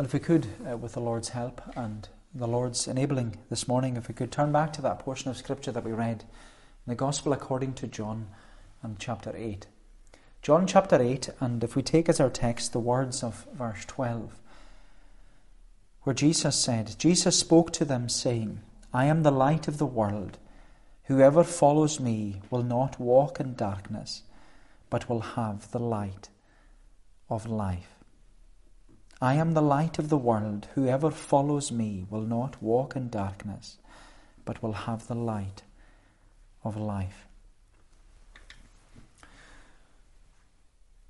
And if we could, uh, with the Lord's help and the Lord's enabling this morning, if we could turn back to that portion of Scripture that we read in the Gospel according to John and chapter 8. John chapter 8, and if we take as our text the words of verse 12, where Jesus said, Jesus spoke to them, saying, I am the light of the world. Whoever follows me will not walk in darkness, but will have the light of life. I am the light of the world. Whoever follows me will not walk in darkness, but will have the light of life.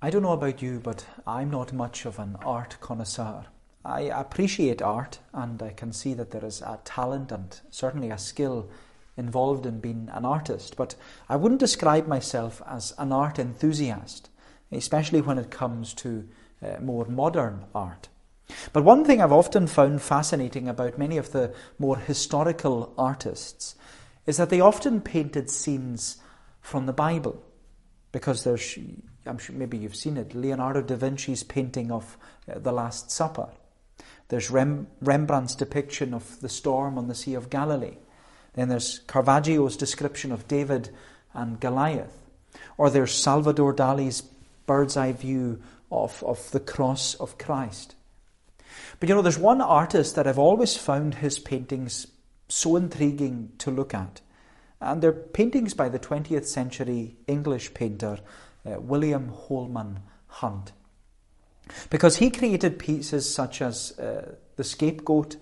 I don't know about you, but I'm not much of an art connoisseur. I appreciate art and I can see that there is a talent and certainly a skill involved in being an artist, but I wouldn't describe myself as an art enthusiast, especially when it comes to uh, more modern art. But one thing I've often found fascinating about many of the more historical artists is that they often painted scenes from the Bible. Because there's, I'm sure maybe you've seen it, Leonardo da Vinci's painting of uh, the Last Supper. There's Rem- Rembrandt's depiction of the storm on the Sea of Galilee. Then there's Caravaggio's description of David and Goliath. Or there's Salvador Dali's bird's eye view of, of the cross of Christ. But you know, there's one artist that I've always found his paintings so intriguing to look at. And they're paintings by the 20th century English painter uh, William Holman Hunt. Because he created pieces such as uh, The Scapegoat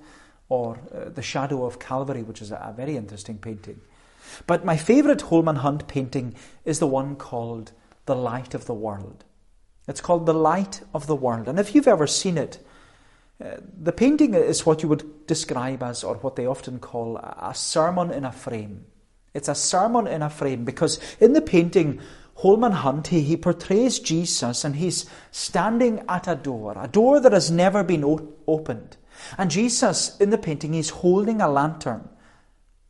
or uh, The Shadow of Calvary, which is a, a very interesting painting. But my favourite Holman Hunt painting is the one called The Light of the World. It's called The Light of the World. And if you've ever seen it, uh, the painting is what you would describe as, or what they often call, a sermon in a frame. It's a sermon in a frame because in the painting, Holman Hunt, he, he portrays Jesus and he's standing at a door, a door that has never been o- opened. And Jesus, in the painting, he's holding a lantern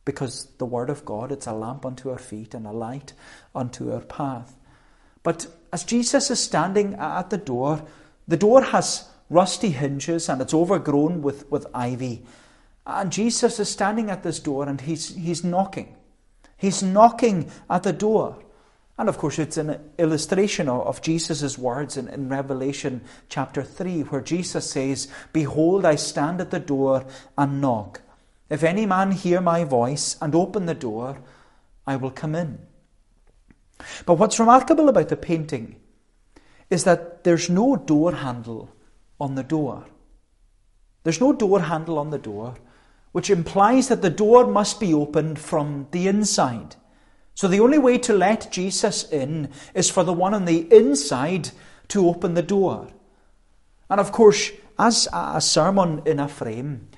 because the Word of God, it's a lamp unto our feet and a light unto our path. But as Jesus is standing at the door, the door has rusty hinges and it's overgrown with, with ivy. And Jesus is standing at this door and he's, he's knocking. He's knocking at the door. And of course, it's an illustration of, of Jesus' words in, in Revelation chapter 3, where Jesus says, Behold, I stand at the door and knock. If any man hear my voice and open the door, I will come in. But what's remarkable about the painting is that there's no door handle on the door. There's no door handle on the door, which implies that the door must be opened from the inside. So the only way to let Jesus in is for the one on the inside to open the door. And of course, as a sermon in a frame,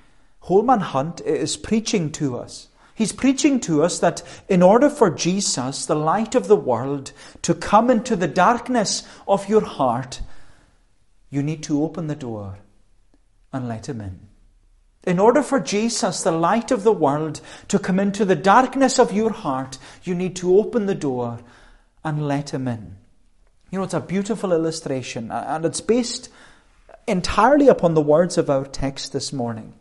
Holman Hunt is preaching to us He's preaching to us that in order for Jesus, the light of the world, to come into the darkness of your heart, you need to open the door and let him in. In order for Jesus, the light of the world, to come into the darkness of your heart, you need to open the door and let him in. You know, it's a beautiful illustration, and it's based entirely upon the words of our text this morning,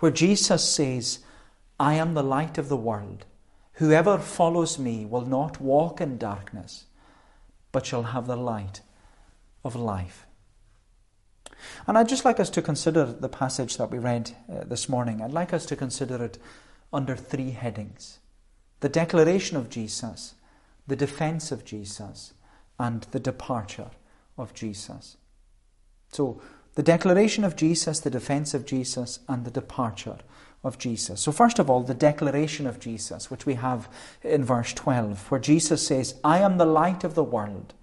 where Jesus says, I am the light of the world. Whoever follows me will not walk in darkness, but shall have the light of life. And I'd just like us to consider the passage that we read uh, this morning. I'd like us to consider it under three headings the declaration of Jesus, the defense of Jesus, and the departure of Jesus. So, the declaration of Jesus, the defense of Jesus, and the departure of Jesus. So, first of all, the declaration of Jesus, which we have in verse 12, where Jesus says, I am the light of the world.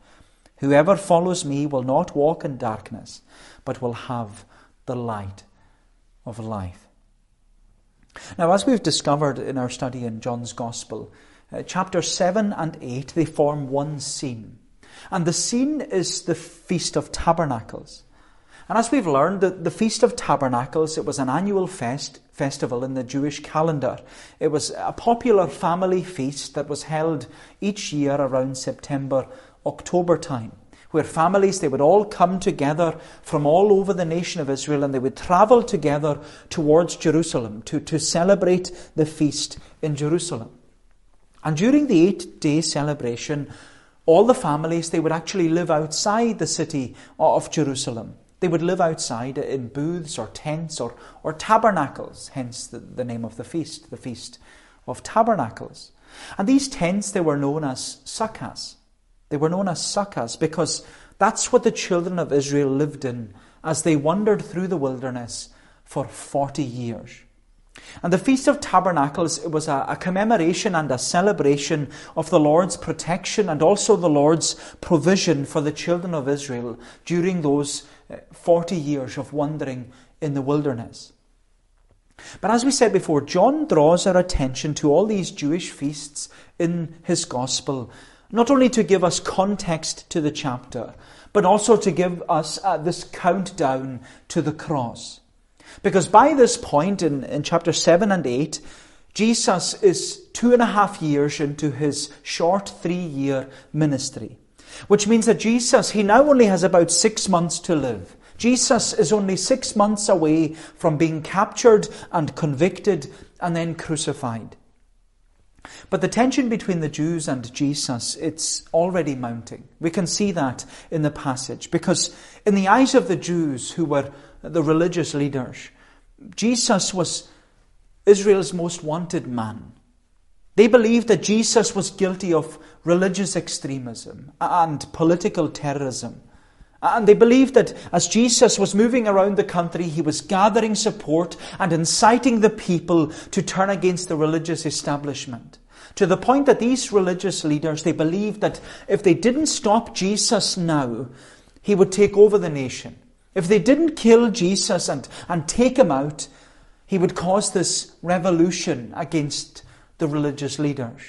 Whoever follows me will not walk in darkness, but will have the light of life. Now, as we've discovered in our study in John's Gospel, uh, chapter 7 and 8, they form one scene. And the scene is the Feast of Tabernacles. And as we've learned, the, the Feast of Tabernacles, it was an annual fest, festival in the Jewish calendar. It was a popular family feast that was held each year around September, October time, where families they would all come together from all over the nation of Israel and they would travel together towards Jerusalem to, to celebrate the feast in Jerusalem. And during the eight day celebration, all the families they would actually live outside the city of Jerusalem. They would live outside in booths or tents or, or tabernacles, hence the, the name of the feast, the Feast of Tabernacles. And these tents, they were known as sukkahs. They were known as sukkahs because that's what the children of Israel lived in as they wandered through the wilderness for 40 years. And the Feast of Tabernacles it was a, a, commemoration and a celebration of the Lord's protection and also the Lord's provision for the children of Israel during those 40 years of wandering in the wilderness. But as we said before, John draws our attention to all these Jewish feasts in his Gospel not only to give us context to the chapter, but also to give us uh, this countdown to the cross. Because by this point in, in chapter 7 and 8, Jesus is two and a half years into his short three year ministry. Which means that Jesus, he now only has about six months to live. Jesus is only six months away from being captured and convicted and then crucified. But the tension between the Jews and Jesus, it's already mounting. We can see that in the passage because in the eyes of the Jews who were the religious leaders, Jesus was Israel's most wanted man. They believed that Jesus was guilty of religious extremism and political terrorism. And they believed that as Jesus was moving around the country, he was gathering support and inciting the people to turn against the religious establishment. To the point that these religious leaders, they believed that if they didn't stop Jesus now, he would take over the nation. If they didn't kill Jesus and, and take him out, he would cause this revolution against the religious leaders.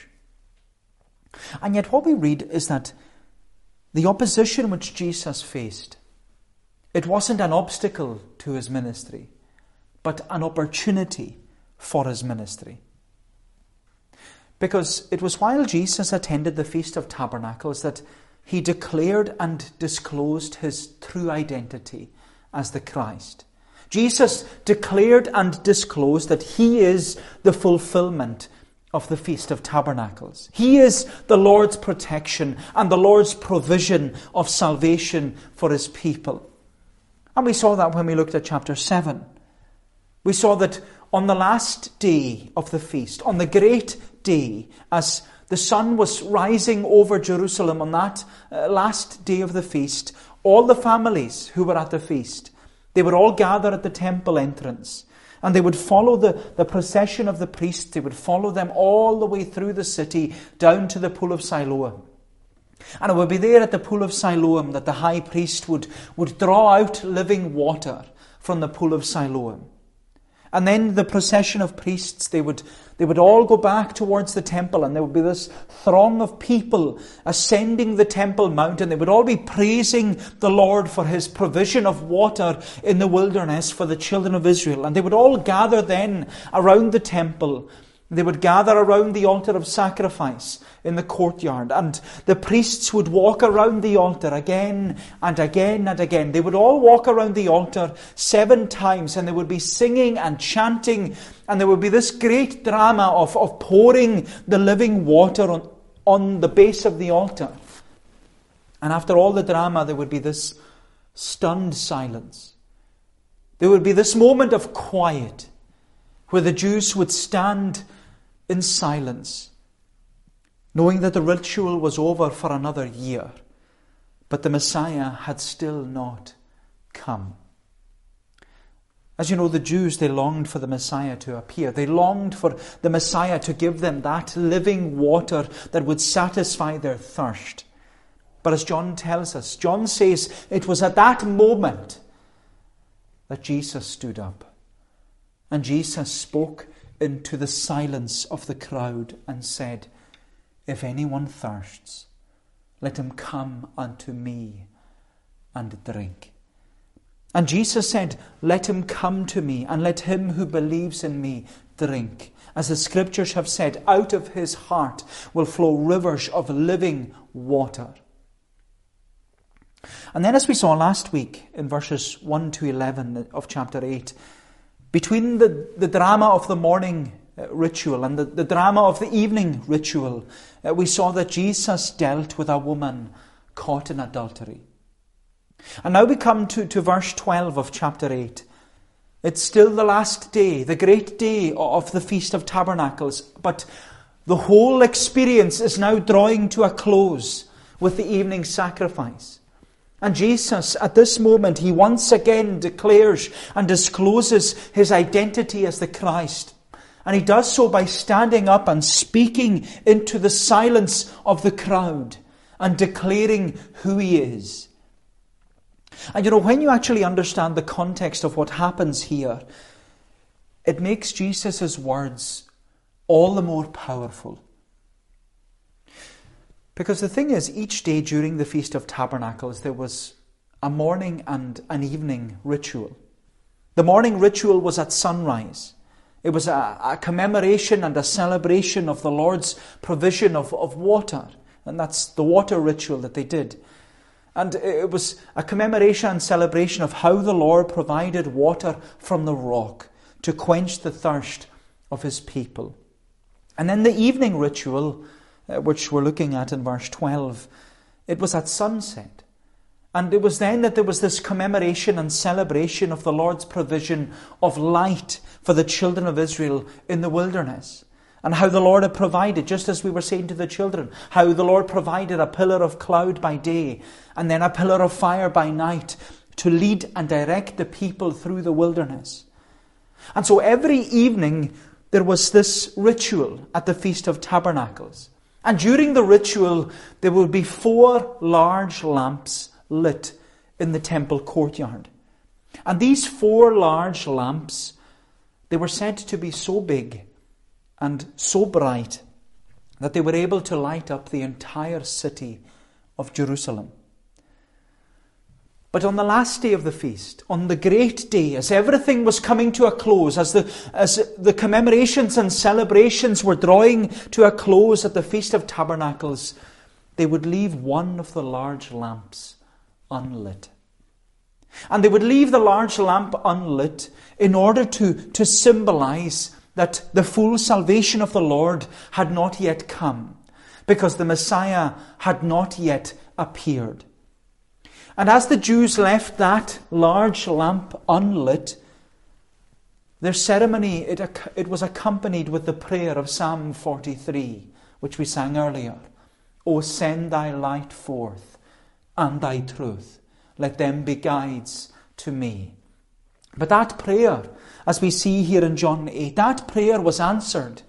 And yet, what we read is that the opposition which Jesus faced, it wasn't an obstacle to his ministry, but an opportunity for his ministry. Because it was while Jesus attended the Feast of Tabernacles that he declared and disclosed his true identity as the Christ. Jesus declared and disclosed that he is the fulfillment of the Feast of Tabernacles. He is the Lord's protection and the Lord's provision of salvation for his people. And we saw that when we looked at chapter 7. We saw that on the last day of the feast, on the great day, as the sun was rising over Jerusalem on that uh, last day of the feast, all the families who were at the feast, they would all gather at the temple entrance and they would follow the, the procession of the priests. They would follow them all the way through the city down to the pool of Siloam. And it would be there at the pool of Siloam that the high priest would, would draw out living water from the pool of Siloam. And then the procession of priests, they would, they would all go back towards the temple, and there would be this throng of people ascending the temple mount, and they would all be praising the Lord for his provision of water in the wilderness for the children of Israel. And they would all gather then around the temple. They would gather around the altar of sacrifice in the courtyard, and the priests would walk around the altar again and again and again. They would all walk around the altar seven times, and they would be singing and chanting, and there would be this great drama of, of pouring the living water on, on the base of the altar. And after all the drama, there would be this stunned silence. There would be this moment of quiet where the Jews would stand in silence knowing that the ritual was over for another year, but the Messiah had still not come. As you know, the Jews, they longed for the Messiah to appear. They longed for the Messiah to give them that living water that would satisfy their thirst. But as John tells us, John says it was at that moment that Jesus stood up. And Jesus spoke into the silence of the crowd and said, if anyone thirsts, let him come unto me and drink. And Jesus said, Let him come to me, and let him who believes in me drink. As the scriptures have said, out of his heart will flow rivers of living water. And then, as we saw last week in verses 1 to 11 of chapter 8, between the, the drama of the morning ritual and the, the drama of the evening ritual, uh, we saw that Jesus dealt with a woman caught in adultery. And now we come to, to verse 12 of chapter 8. It's still the last day, the great day of the Feast of Tabernacles, but the whole experience is now drawing to a close with the evening sacrifice. And Jesus, at this moment, he once again declares and discloses his identity as the Christ. And he does so by standing up and speaking into the silence of the crowd and declaring who he is. And you know, when you actually understand the context of what happens here, it makes Jesus' words all the more powerful. Because the thing is, each day during the Feast of Tabernacles, there was a morning and an evening ritual. The morning ritual was at sunrise. It was a, a, commemoration and a celebration of the Lord's provision of, of water. And that's the water ritual that they did. And it was a commemoration and celebration of how the Lord provided water from the rock to quench the thirst of his people. And then the evening ritual, uh, which we're looking at in verse 12, it was at sunset. And it was then that there was this commemoration and celebration of the Lord's provision of light for the children of Israel in the wilderness and how the Lord had provided, just as we were saying to the children, how the Lord provided a pillar of cloud by day and then a pillar of fire by night to lead and direct the people through the wilderness. And so every evening there was this ritual at the Feast of Tabernacles. And during the ritual, there would be four large lamps lit in the temple courtyard. And these four large lamps, they were said to be so big and so bright that they were able to light up the entire city of Jerusalem. But on the last day of the feast, on the great day, as everything was coming to a close, as the, as the commemorations and celebrations were drawing to a close at the Feast of Tabernacles, they would leave one of the large lamps unlit. And they would leave the large lamp unlit in order to, to symbolize that the full salvation of the Lord had not yet come, because the Messiah had not yet appeared. And as the Jews left that large lamp unlit, their ceremony, it, it was accompanied with the prayer of Psalm 43, which we sang earlier. O send thy light forth and thy truth. Let them be guides to me. But that prayer, as we see here in John 8, that prayer was answered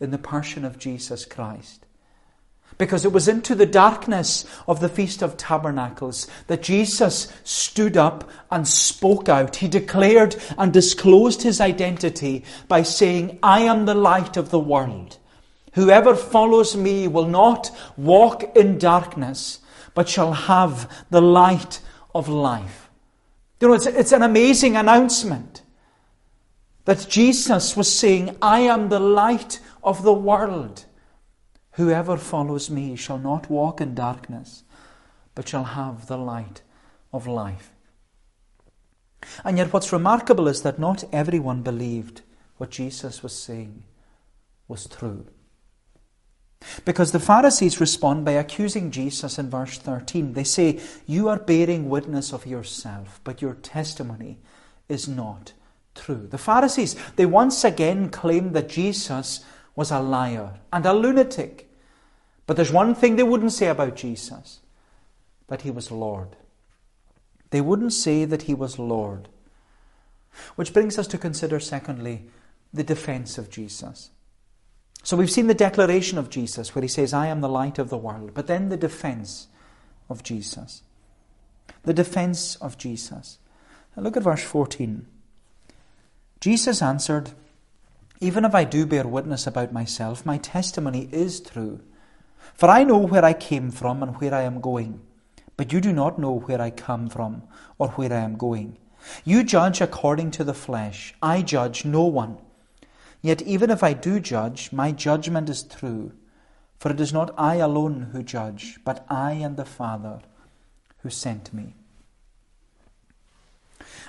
in the person of Jesus Christ. Because it was into the darkness of the Feast of Tabernacles that Jesus stood up and spoke out. He declared and disclosed his identity by saying, I am the light of the world. Whoever follows me will not walk in darkness, but shall have the light of life. You know, it's, it's an amazing announcement that Jesus was saying, I am the light of the world. Whoever follows me shall not walk in darkness, but shall have the light of life. And yet, what's remarkable is that not everyone believed what Jesus was saying was true. Because the Pharisees respond by accusing Jesus in verse 13. They say, You are bearing witness of yourself, but your testimony is not true. The Pharisees, they once again claim that Jesus was a liar and a lunatic. But there's one thing they wouldn't say about Jesus that he was Lord. They wouldn't say that he was Lord. Which brings us to consider, secondly, the defense of Jesus. So we've seen the declaration of Jesus where he says, I am the light of the world. But then the defense of Jesus. The defense of Jesus. Now look at verse 14. Jesus answered, Even if I do bear witness about myself, my testimony is true. For I know where I came from and where I am going. But you do not know where I come from or where I am going. You judge according to the flesh. I judge no one. Yet even if I do judge, my judgment is true. For it is not I alone who judge, but I and the Father who sent me.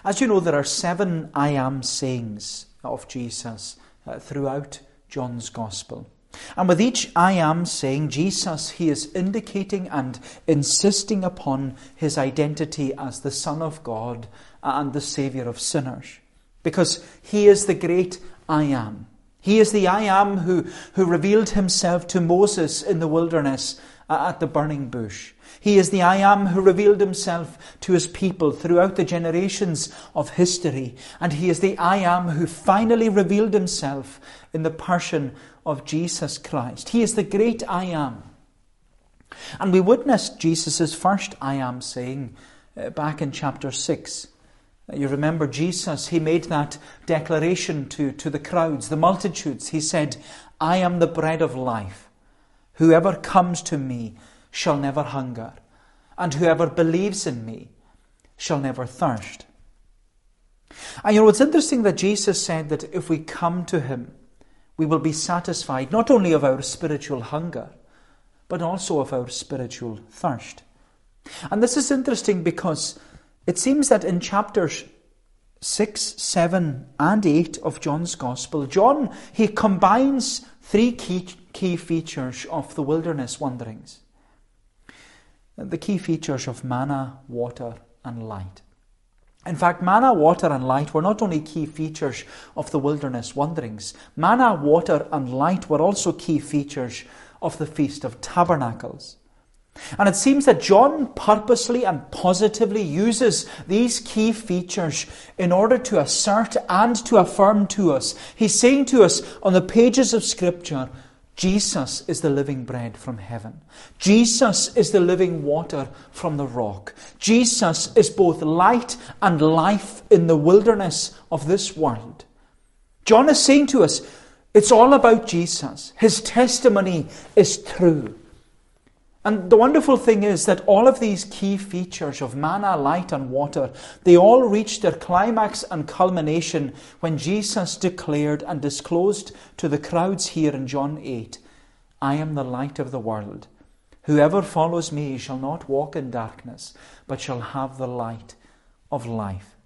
As you know, there are seven I am sayings of Jesus uh, throughout John's Gospel. And with each I am saying, Jesus, he is indicating and insisting upon his identity as the Son of God and the Saviour of sinners. Because he is the great I am. He is the I am who, who revealed himself to Moses in the wilderness at the burning bush. He is the I am who revealed himself to his people throughout the generations of history. And he is the I am who finally revealed himself in the person of Jesus Christ. He is the great I am. And we witnessed Jesus' first I am saying uh, back in chapter 6. You remember Jesus, he made that declaration to, to the crowds, the multitudes. He said, I am the bread of life. Whoever comes to me shall never hunger, and whoever believes in me shall never thirst. And you know, it's interesting that Jesus said that if we come to him, we will be satisfied not only of our spiritual hunger, but also of our spiritual thirst. And this is interesting because it seems that in chapters 6, 7, and 8 of John's Gospel, John, he combines three key, key features of the wilderness wanderings. The key features of manna, water, and light. In fact, manna, water, and light were not only key features of the wilderness wanderings, manna, water, and light were also key features of the Feast of Tabernacles. And it seems that John purposely and positively uses these key features in order to assert and to affirm to us. He's saying to us on the pages of Scripture, Jesus is the living bread from heaven. Jesus is the living water from the rock. Jesus is both light and life in the wilderness of this world. John is saying to us, it's all about Jesus. His testimony is true. And the wonderful thing is that all of these key features of manna, light, and water, they all reached their climax and culmination when Jesus declared and disclosed to the crowds here in John 8 I am the light of the world. Whoever follows me shall not walk in darkness, but shall have the light of life.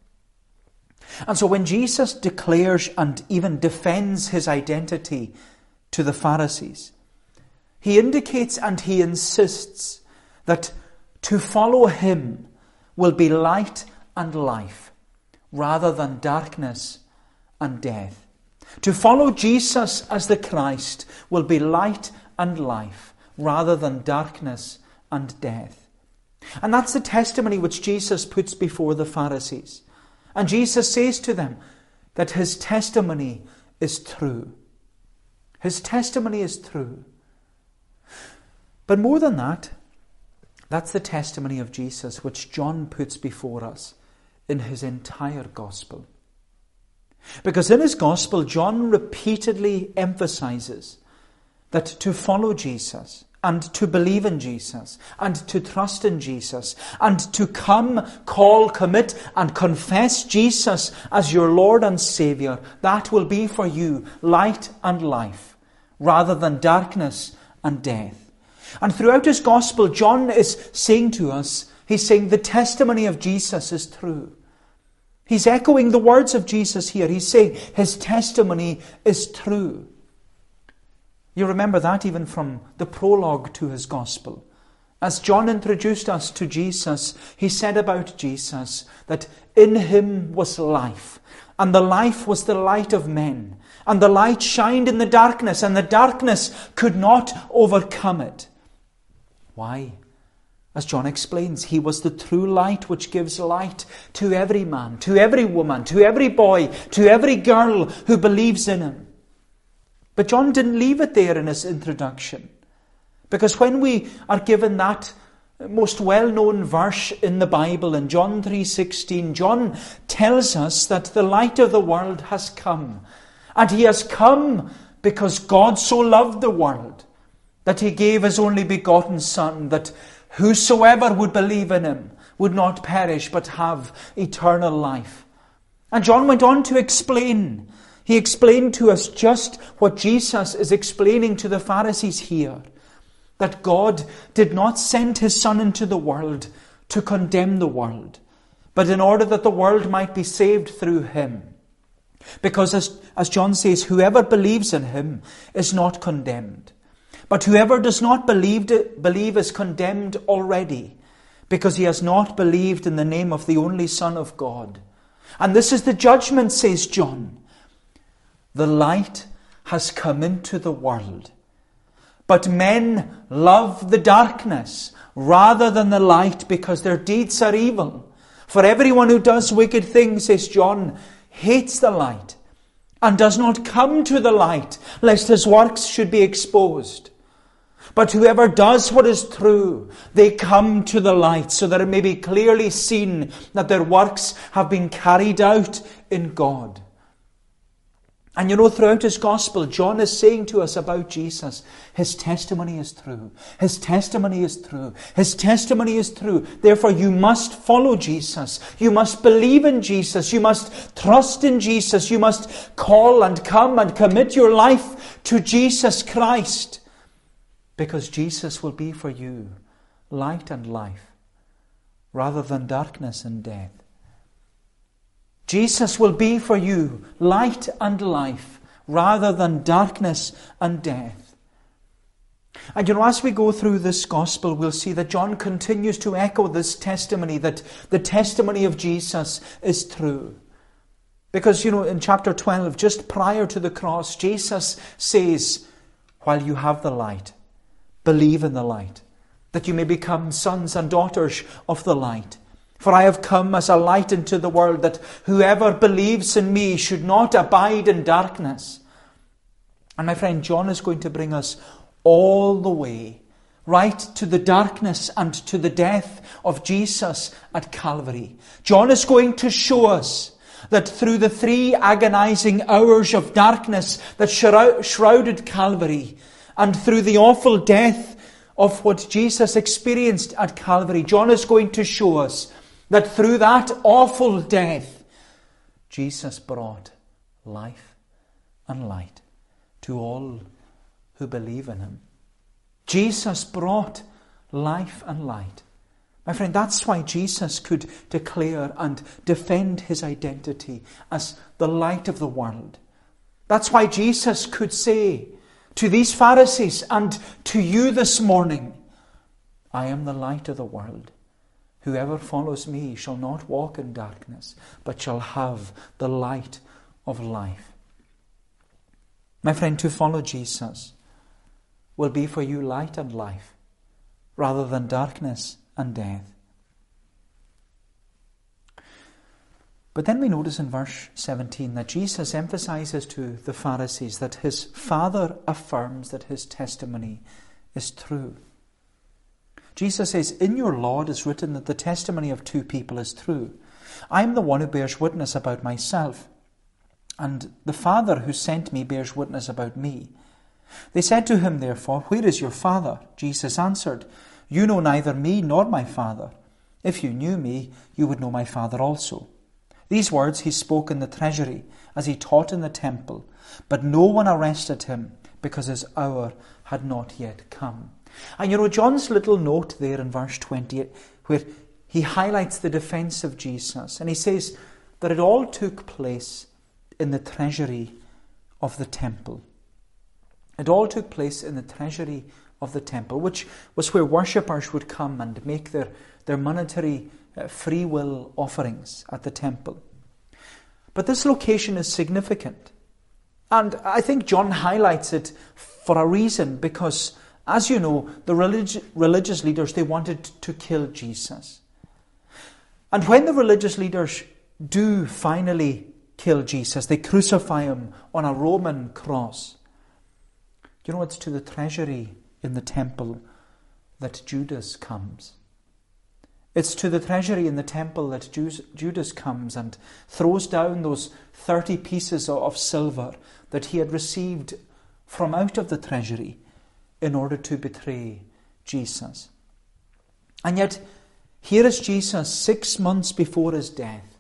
And so when Jesus declares and even defends his identity to the Pharisees, he indicates and he insists that to follow him will be light and life rather than darkness and death. To follow Jesus as the Christ will be light and life rather than darkness and death. And that's the testimony which Jesus puts before the Pharisees. And Jesus says to them that his testimony is true. His testimony is true. But more than that, that's the testimony of Jesus which John puts before us in his entire gospel. Because in his gospel, John repeatedly emphasizes that to follow Jesus and to believe in Jesus and to trust in Jesus and to come, call, commit, and confess Jesus as your Lord and Savior, that will be for you light and life rather than darkness and death. And throughout his gospel, John is saying to us, he's saying the testimony of Jesus is true. He's echoing the words of Jesus here. He's saying his testimony is true. You remember that even from the prologue to his gospel. As John introduced us to Jesus, he said about Jesus that in him was life, and the life was the light of men, and the light shined in the darkness, and the darkness could not overcome it. Why? As John explains, he was the true light which gives light to every man, to every woman, to every boy, to every girl who believes in him. But John didn't leave it there in his introduction. Because when we are given that most well-known verse in the Bible in John 3:16, John tells us that the light of the world has come. And he has come because God so loved the world that he gave his only begotten Son, that whosoever would believe in him would not perish but have eternal life. And John went on to explain. He explained to us just what Jesus is explaining to the Pharisees here that God did not send his Son into the world to condemn the world, but in order that the world might be saved through him. Because as, as John says, whoever believes in him is not condemned. But whoever does not believe, believe is condemned already, because he has not believed in the name of the only Son of God. And this is the judgment, says John. The light has come into the world. But men love the darkness rather than the light because their deeds are evil. For everyone who does wicked things, says John, hates the light and does not come to the light, lest his works should be exposed. But whoever does what is true, they come to the light so that it may be clearly seen that their works have been carried out in God. And you know, throughout his gospel, John is saying to us about Jesus, his testimony is true. His testimony is true. His testimony is true. Therefore, you must follow Jesus. You must believe in Jesus. You must trust in Jesus. You must call and come and commit your life to Jesus Christ. Because Jesus will be for you light and life rather than darkness and death. Jesus will be for you light and life rather than darkness and death. And you know, as we go through this gospel, we'll see that John continues to echo this testimony that the testimony of Jesus is true. Because, you know, in chapter 12, just prior to the cross, Jesus says, While you have the light, believe in the light, that you may become sons and daughters of the light. For I have come as a light into the world, that whoever believes in me should not abide in darkness. And my friend, John is going to bring us all the way, right to the darkness and to the death of Jesus at Calvary. John is going to show us that through the three agonizing hours of darkness that shrouded Calvary, and through the awful death of what Jesus experienced at Calvary, John is going to show us that through that awful death, Jesus brought life and light to all who believe in him. Jesus brought life and light. My friend, that's why Jesus could declare and defend his identity as the light of the world. That's why Jesus could say to these Pharisees and to you this morning, I am the light of the world. Whoever follows me shall not walk in darkness, but shall have the light of life. My friend, to follow Jesus will be for you light and life rather than darkness and death. But then we notice in verse 17 that Jesus emphasizes to the Pharisees that his Father affirms that his testimony is true. Jesus says, In your law it is written that the testimony of two people is true. I am the one who bears witness about myself, and the Father who sent me bears witness about me. They said to him, therefore, Where is your Father? Jesus answered, You know neither me nor my Father. If you knew me, you would know my Father also. These words he spoke in the treasury, as he taught in the temple, but no one arrested him, because his hour had not yet come. And you know, John's little note there in verse 20, where he highlights the defense of Jesus, and he says that it all took place in the treasury of the temple. It all took place in the treasury of the temple, which was where worshippers would come and make their, their monetary Uh, free will offerings at the temple. But this location is significant. And I think John highlights it for a reason because as you know, the relig- religious leaders, they wanted to kill Jesus. And when the religious leaders do finally kill Jesus, they crucify him on a Roman cross. You know, it's to the treasury in the temple that Judas comes. It's to the treasury in the temple that Judas comes and throws down those 30 pieces of silver that he had received from out of the treasury in order to betray Jesus. And yet, here is Jesus six months before his death.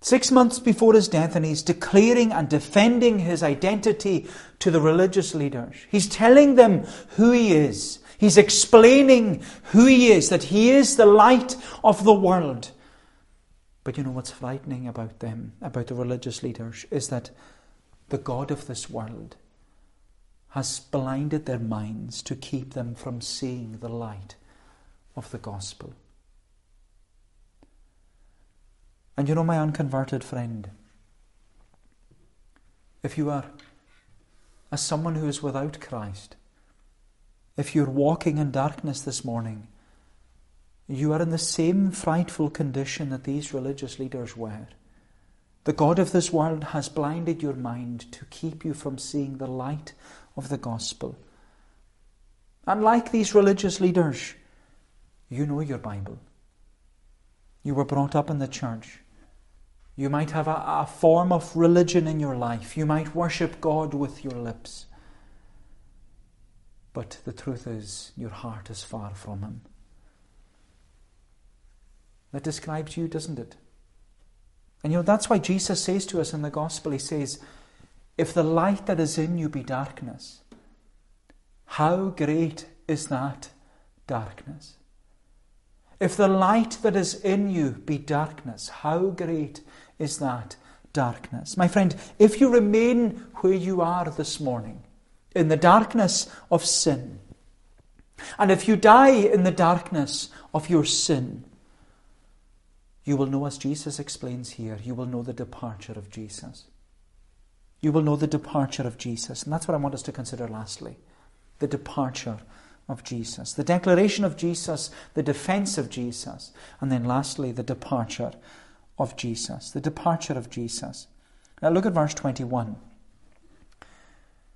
Six months before his death, and he's declaring and defending his identity to the religious leaders. He's telling them who he is. He's explaining who he is, that he is the light of the world. But you know what's frightening about them, about the religious leaders, is that the God of this world has blinded their minds to keep them from seeing the light of the gospel. And you know, my unconverted friend, if you are as someone who is without Christ, if you're walking in darkness this morning, you are in the same frightful condition that these religious leaders were. The God of this world has blinded your mind to keep you from seeing the light of the gospel. And like these religious leaders, you know your Bible. You were brought up in the church. You might have a, a, form of religion in your life. You might worship God with your lips. But the truth is, your heart is far from Him. That describes you, doesn't it? And you know, that's why Jesus says to us in the gospel, He says, if the light that is in you be darkness, how great is that darkness? If the light that is in you be darkness, how great is that darkness? My friend, if you remain where you are this morning, in the darkness of sin, and if you die in the darkness of your sin, you will know, as Jesus explains here, you will know the departure of Jesus you will know the departure of Jesus. And that's what I want us to consider lastly the departure of Jesus. The declaration of Jesus, the defense of Jesus, and then lastly, the departure of Jesus. The departure of Jesus. Now look at verse 21.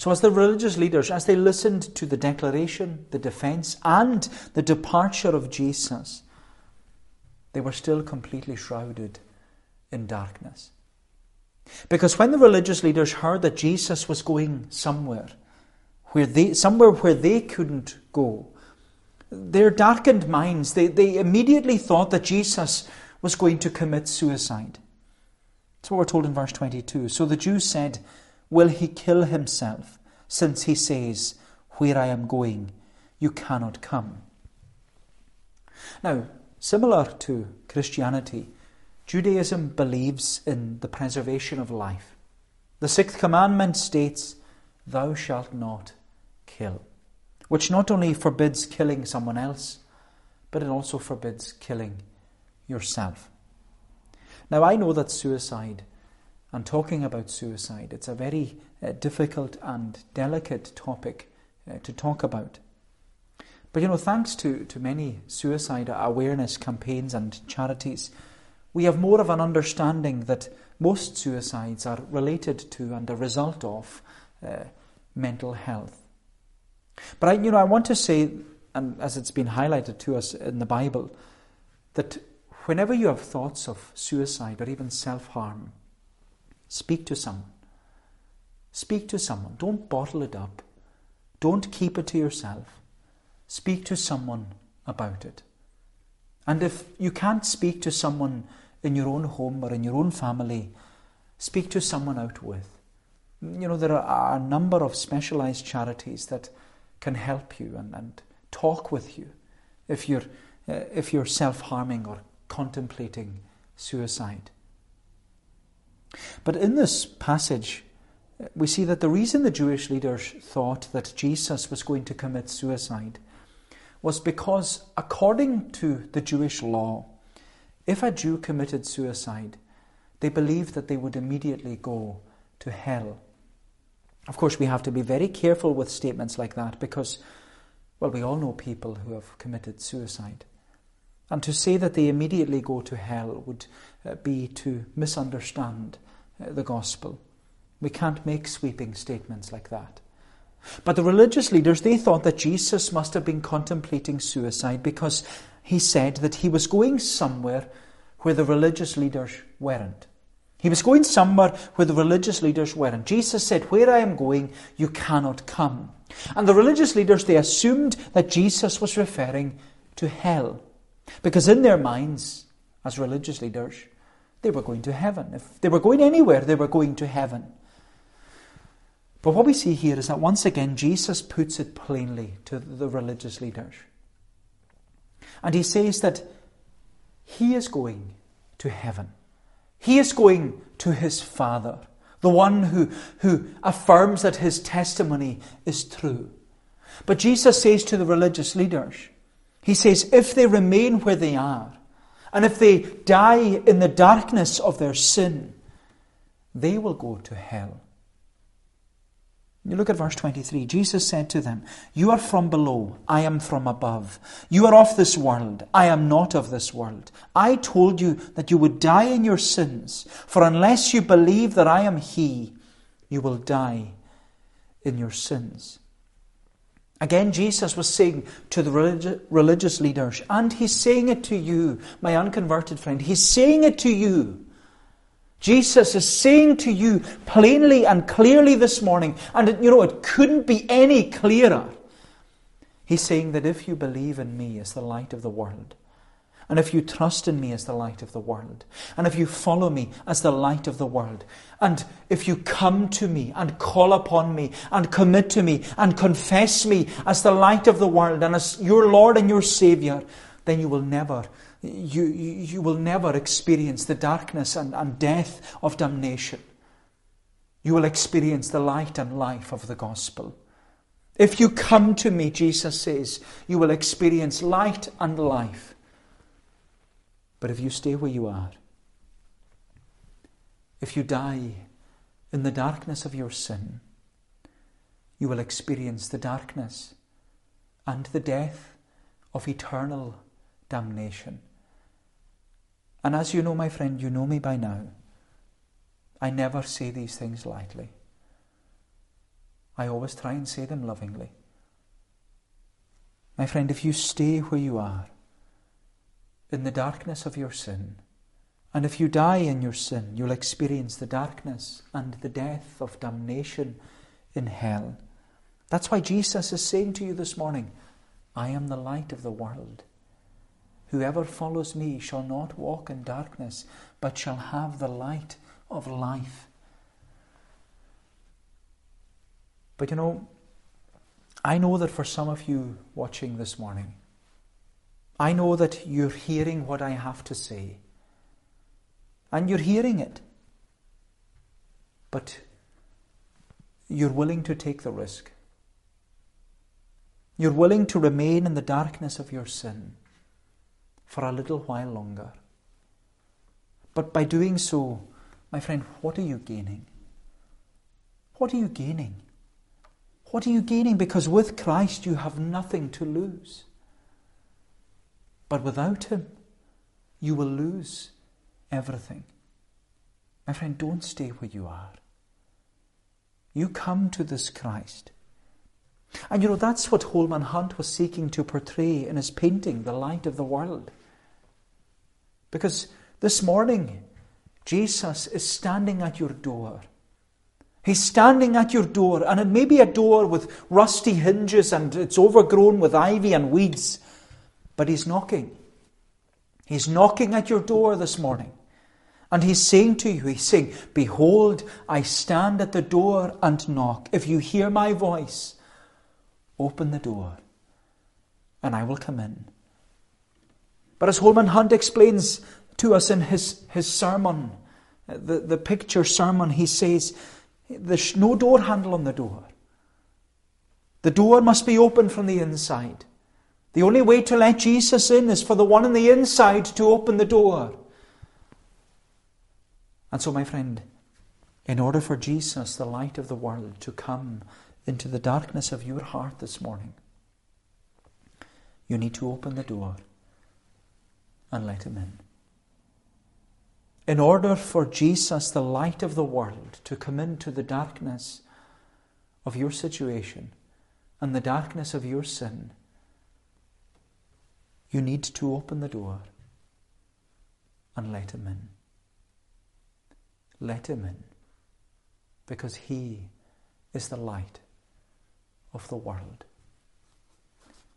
So, as the religious leaders, as they listened to the declaration, the defense, and the departure of Jesus, they were still completely shrouded in darkness. Because when the religious leaders heard that Jesus was going somewhere, where they, somewhere where they couldn't go, their darkened minds, they, they immediately thought that Jesus was going to commit suicide. That's what we're told in verse 22. So the Jews said, Will he kill himself, since he says, Where I am going, you cannot come? Now, similar to Christianity, Judaism believes in the preservation of life. The sixth commandment states, Thou shalt not kill, which not only forbids killing someone else, but it also forbids killing yourself. Now, I know that suicide, and talking about suicide, it's a very uh, difficult and delicate topic uh, to talk about. But you know, thanks to, to many suicide awareness campaigns and charities, we have more of an understanding that most suicides are related to and a result of uh, mental health. But I, you know, I want to say, and as it's been highlighted to us in the Bible, that whenever you have thoughts of suicide or even self harm, speak to someone. Speak to someone. Don't bottle it up. Don't keep it to yourself. Speak to someone about it. And if you can't speak to someone in your own home or in your own family, speak to someone out with. You know, there are a number of specialized charities that can help you and, and talk with you if you're, uh, if you're self harming or contemplating suicide. But in this passage, we see that the reason the Jewish leaders thought that Jesus was going to commit suicide was because, according to the Jewish law, if a Jew committed suicide, they believed that they would immediately go to hell. Of course, we have to be very careful with statements like that because, well, we all know people who have committed suicide. And to say that they immediately go to hell would uh, be to misunderstand uh, the gospel. We can't make sweeping statements like that. But the religious leaders, they thought that Jesus must have been contemplating suicide because he said that he was going somewhere where the religious leaders weren't. He was going somewhere where the religious leaders weren't. Jesus said, Where I am going, you cannot come. And the religious leaders, they assumed that Jesus was referring to hell. Because in their minds, as religious leaders, they were going to heaven. If they were going anywhere, they were going to heaven. But what we see here is that once again, Jesus puts it plainly to the religious leaders. And he says that he is going to heaven. He is going to his Father, the one who, who affirms that his testimony is true. But Jesus says to the religious leaders, He says, if they remain where they are, and if they die in the darkness of their sin, they will go to hell. You look at verse 23. Jesus said to them, You are from below, I am from above. You are of this world, I am not of this world. I told you that you would die in your sins, for unless you believe that I am He, you will die in your sins. Again, Jesus was saying to the religious leaders, and He's saying it to you, my unconverted friend, He's saying it to you Jesus is saying to you plainly and clearly this morning, and it, you know, it couldn't be any clearer. He's saying that if you believe in me as the light of the world, and if you trust in me as the light of the world, and if you follow me as the light of the world, and if you come to me and call upon me and commit to me and confess me as the light of the world and as your Lord and your Savior, then you will never you, you will never experience the darkness and, and death of damnation. You will experience the light and life of the gospel. If you come to me, Jesus says, you will experience light and life. But if you stay where you are, if you die in the darkness of your sin, you will experience the darkness and the death of eternal damnation. And as you know, my friend, you know me by now. I never say these things lightly. I always try and say them lovingly. My friend, if you stay where you are, in the darkness of your sin, and if you die in your sin, you'll experience the darkness and the death of damnation in hell. That's why Jesus is saying to you this morning, I am the light of the world. Whoever follows me shall not walk in darkness, but shall have the light of life. But you know, I know that for some of you watching this morning, I know that you're hearing what I have to say. And you're hearing it. But you're willing to take the risk. You're willing to remain in the darkness of your sin for a little while longer. But by doing so, my friend, what are you gaining? What are you gaining? What are you gaining? Because with Christ you have nothing to lose. But without Him, you will lose everything. My friend, don't stay where you are. You come to this Christ. And you know, that's what Holman Hunt was seeking to portray in his painting, The Light of the World. Because this morning, Jesus is standing at your door. He's standing at your door, and it may be a door with rusty hinges and it's overgrown with ivy and weeds, but He's knocking. He's knocking at your door this morning. And He's saying to you, He's saying, Behold, I stand at the door and knock. If you hear my voice, open the door, and I will come in but as Holman Hunt explains to us in his, his sermon, the, the picture sermon, he says, there's no door handle on the door. The door must be opened from the inside. The only way to let Jesus in is for the one on the inside to open the door. And so, my friend, in order for Jesus, the light of the world, to come into the darkness of your heart this morning, you need to open the door and let him in. In order for Jesus, the light of the world, to come into the darkness of your situation and the darkness of your sin, you need to open the door and let Him in. Let Him in because He is the light of the world.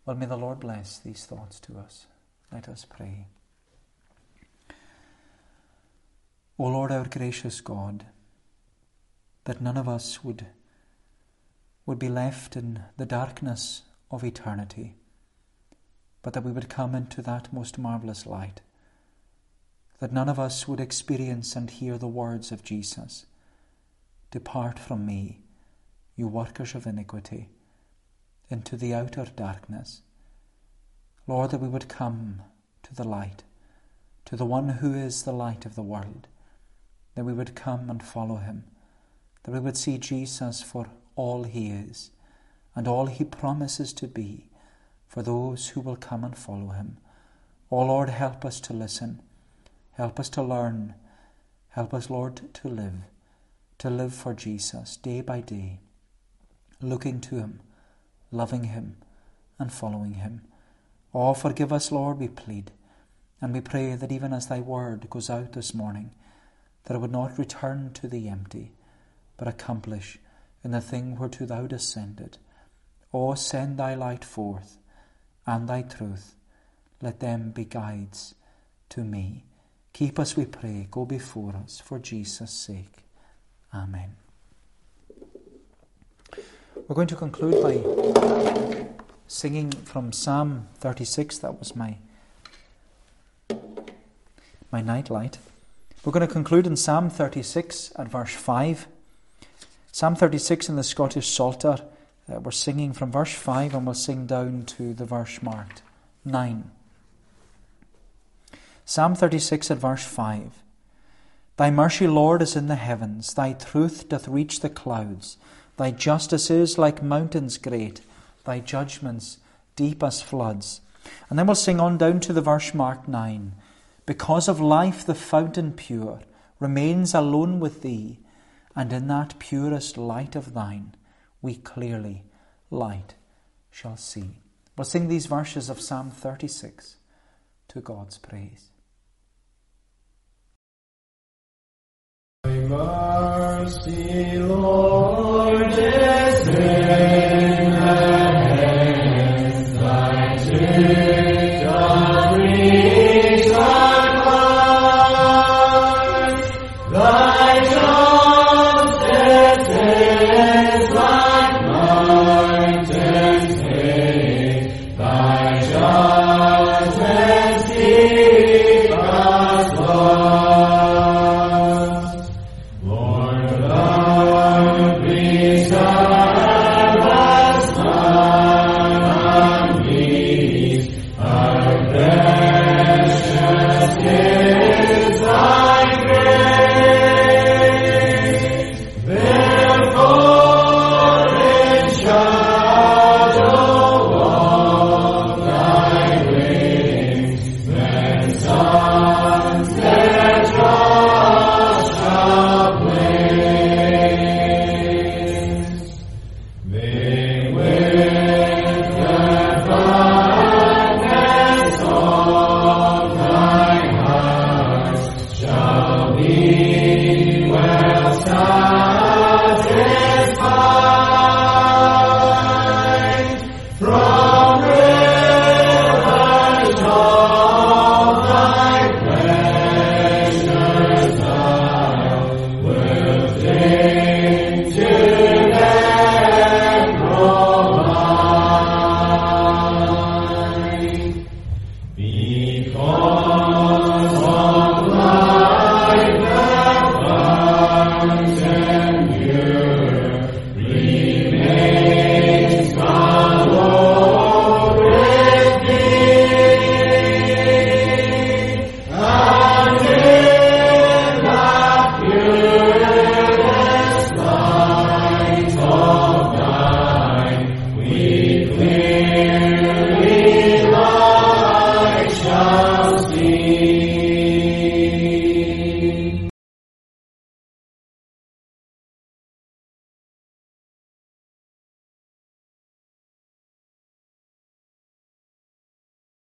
Well, may the Lord bless these thoughts to us. Let us pray. O Lord, our gracious God, that none of us would, would be left in the darkness of eternity, but that we would come into that most marvellous light, that none of us would experience and hear the words of Jesus Depart from me, you workers of iniquity, into the outer darkness. Lord, that we would come to the light, to the one who is the light of the world that we would come and follow him, that we would see Jesus for all he is and all he promises to be for those who will come and follow him. Oh Lord, help us to listen, help us to learn, help us, Lord, to live, to live for Jesus day by day, looking to him, loving him, and following him. Oh, forgive us, Lord, we plead. And we pray that even as thy word goes out this morning, that it would not return to thee empty, but accomplish in the thing whereto thou descended. O send thy light forth, and thy truth, let them be guides to me. Keep us, we pray, go before us, for Jesus' sake. Amen. We're going to conclude by singing from Psalm 36. That was my my night light. We're going to conclude in Psalm 36 at verse 5. Psalm 36 in the Scottish Psalter, uh, we're singing from verse 5 and we'll sing down to the verse marked 9. Psalm 36 at verse 5. Thy mercy, Lord, is in the heavens, thy truth doth reach the clouds, thy justice is like mountains great, thy judgments deep as floods. And then we'll sing on down to the verse marked 9. Because of life, the fountain pure remains alone with thee, and in that purest light of thine, we clearly light shall see. We'll sing these verses of Psalm 36 to God's praise. Thy mercy, Lord, is